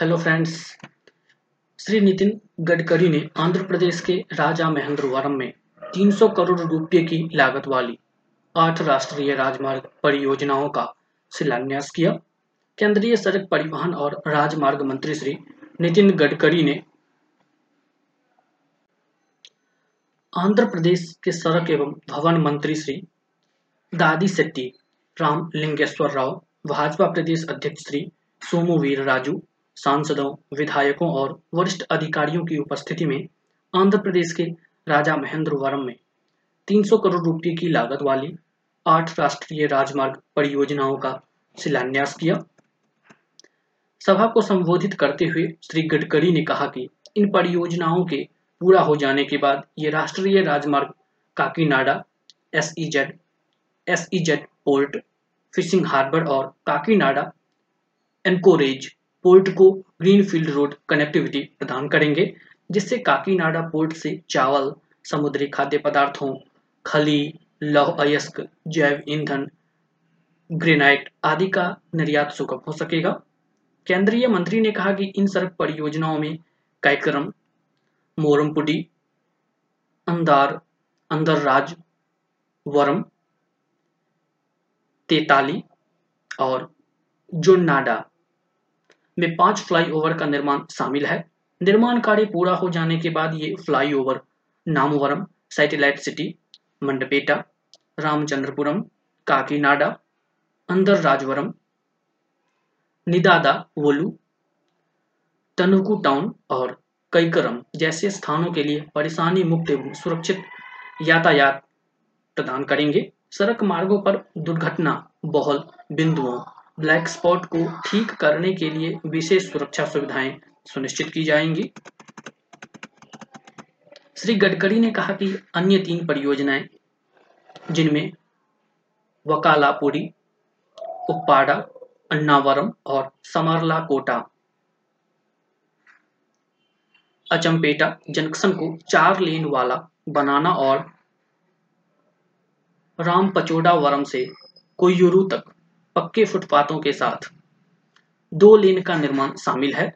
Hello friends Shri Nitin Gadkari ने आंध्र प्रदेश के राजा महेंद्रवरम में 300 करोड़ रुपए की लागत वाली आठ राष्ट्रीय राजमार्ग परियोजनाओं का शिलान्यास किया। केंद्रीय सड़क परिवहन और राजमार्ग मंत्री श्री नितिन गडकरी ने आंध्र प्रदेश के सड़क एवं भवन मंत्री श्री दादी सेट्टी राम लिंगेश्वर राव, भाजपा प्रदेश अध्यक्ष श्री सोमू वीर राजू सांसदों, विधायकों और वरिष्ठ अधिकारियों की उपस्थिति में आंध्र प्रदेश के राजा महेंद्रवरम में 300 करोड़ रुपए की लागत वाली आठ राष्ट्रीय राजमार्ग परियोजनाओं का शिलान्यास किया। सभा को संबोधित करते हुए श्री गडकरी ने कहा कि इन परियोजनाओं के पूरा हो जाने के बाद ये राष्ट्रीय राजमार्ग Kakinada S SEZ port fishing harbour और काकीनाडा एनकोरेज पोर्ट को ग्रीनफील्ड रोड कनेक्टिविटी प्रदान करेंगे, जिससे काकीनाडा पोर्ट से चावल, समुद्री खाद्य पदार्थों, खली, लौह अयस्क, जैव ईंधन, ग्रेनाइट आदि का निर्यात सुगम हो सकेगा। केंद्रीय मंत्री ने कहा कि इन सड़क परियोजनाओं में कार्यक्रम, मोरमपुडी, अंदार अंदरराज वरम, तेताली और जोनाडा में पाँच फ्लाईओवर का निर्माण शामिल है। निर्माण कार्य पूरा हो जाने के बाद ये flyover Namavaram satellite city Mandapeta, Ramachandrapuram, Kakinada अंदर राजवरम निदादा, वोलू, तनुकू टाउन और कईकरम जैसे स्थानों के लिए परेशानी मुक्त एवं सुरक्षित यातायात प्रदान करेंगे। सड़क मार्गों पर दुर्घटना, बहुल बिंदुओं ब्लैक स्पॉट को ठीक करने के लिए विशेष सुरक्षा सुविधाएँ सुनिश्चित की जाएँगी। श्री गडकरी ने कहा कि अन्य तीन परियोजनाएँ, जिनमें वकालापुरी, उप्पाड़ा, अन्नावरम और समरला कोटा अचमपेटा जंक्शन को चार लेन वाला बनाना और राम पचोड़ा वरम से कोयूरू तक पक्के फुटपाथों के साथ। दो लेन का निर्माण शामिल है।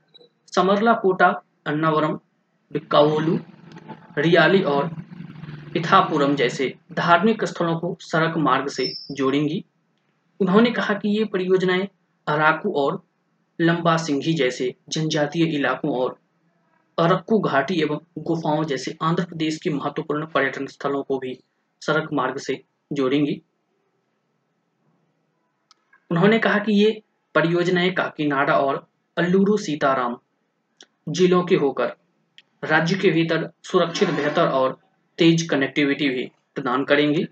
समरला, कोटा, अन्नावरम बिक्कावोलू रियाली और इथापुरम जैसे धार्मिक स्थलों को सड़क मार्ग से जोड़ेंगी। उन्होंने कहा कि ये परियोजनाएँ अराकू और लंबा सिंघी जैसे जनजातीय इलाकों और अरक्कू घाटी एवं गुफाओं जैसे आंध्र प्रदेश के महत्वपूर्ण पर्यटन स्थलों को भी सड़क मार्ग से जोड़ेंगी। उन्होंने कहा कि ये परियोजनाएँ काकीनाडा और अल्लूरू सीताराम जिलों के होकर राज्य के भीतर सुरक्षित, बेहतर और तेज कनेक्टिविटी भी प्रदान करेंगी।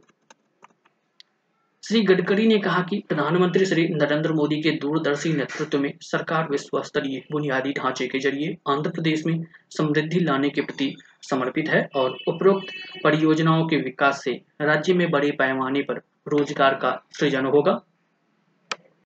श्री गडकरी ने कहा कि प्रधानमंत्री श्री नरेंद्र मोदी के दूरदर्शी नेतृत्व में सरकार विश्व स्तरीय बुनियादी ढांचे के ज़रिए आंध्र प्रदेश में समृद्धि लाने के प्रति समर्पित है और उपरोक्त परियोजनाओं के विकास से राज्य में बड़े पैमाने पर रोज़गार का सृजन होगा।